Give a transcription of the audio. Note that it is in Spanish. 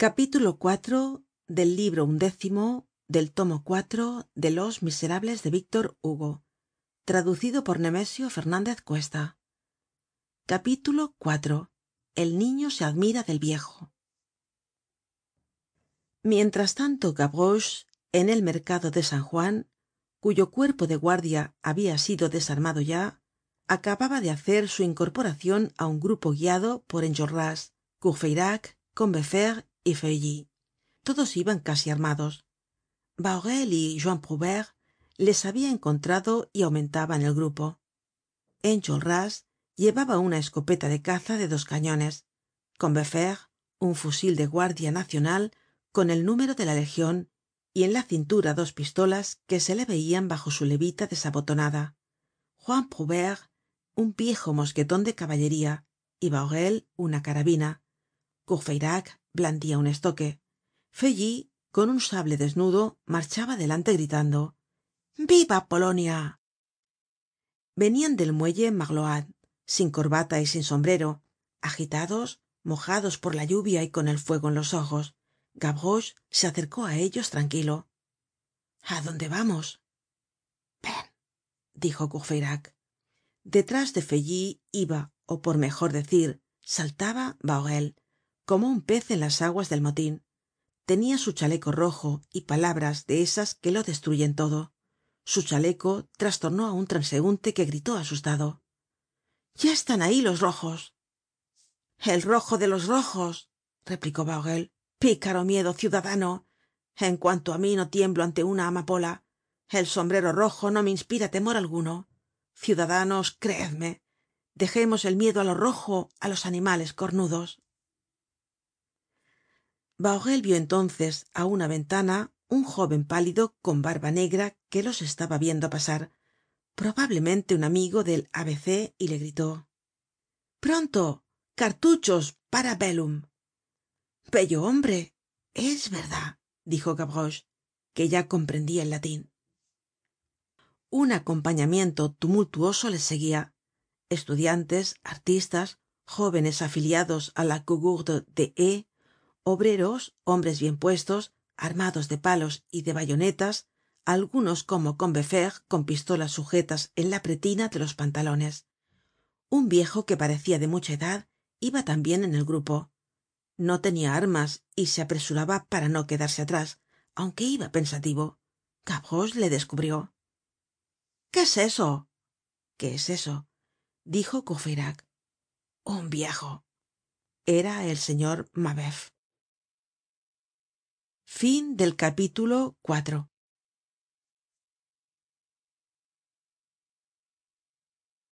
capítulo iv del libro undécimo del tomo cuatro de los miserables de víctor hugo traducido por nemesio fernandez cuesta. Capítulo iv el niño se admira del viejo. Mientras tanto gavroche en el mercado de san juan cuyo cuerpo de guardia habia sido desarmado ya acababa de hacer su incorporacion á un grupo guiado por enjolras courfeyrac y feuilly. Todos iban casi armados. Bahorel y juan prouvaire les habia encontrado y aumentaban el grupo. Enjolras llevaba una escopeta de caza de dos cañones combeferre un fusil de guardia nacional con el número de la legion y en la cintura dos pistolas que se le veian bajo su levita desabotonada. Juan prouvaire un viejo mosqueton de caballería y bahorel una carabina blandia un estoque. Feuilly con un sable desnudo marchaba delante gritando viva polonia venian del muelle morlaod sin corbata y sin sombrero agitados mojados por la lluvia y con el fuego en los ojos. Gavroche se acercó á ellos tranquilo. A dónde vamos ven dijo courfeyrac. Detrás de feuilly iba ó por mejor decir saltaba como un pez en las aguas del motin tenia su chaleco rojo y palabras de esas que lo destruyen todo. Su chaleco trastornó á un transeunte que gritó asustado ya están ahí los rojos el rojo de los rojos replicó bahorel picaro miedo ciudadano. En cuanto á mí no tiemblo ante una amapola. El sombrero rojo no me inspira temor alguno. Ciudadanos creedme. Dejemos el miedo á lo rojo á los animales cornudos bahorel vio entonces á una ventana un jóven pálido con barba negra que los estaba viendo pasar. Probablemente un amigo del a b c y le gritó pronto cartuchos para bellum bello hombre es verdad dijo gavroche que ya comprendia el latin un acompañamiento tumultuoso les seguia estudiantes artistas jóvenes afiliados á la cougourde de obreros hombres bien puestos armados de palos y de bayonetas algunos como combeferre con pistolas sujetas en la pretina de los pantalones. Un viejo que parecia de mucha edad iba tambien en el grupo. No tenia armas y se apresuraba para no quedarse atrás aunque iba pensativo. Gavroche le descubrió qué es eso qué es eso dijo courfeyrac un viejo. Era el señor mabeuf fin del capítulo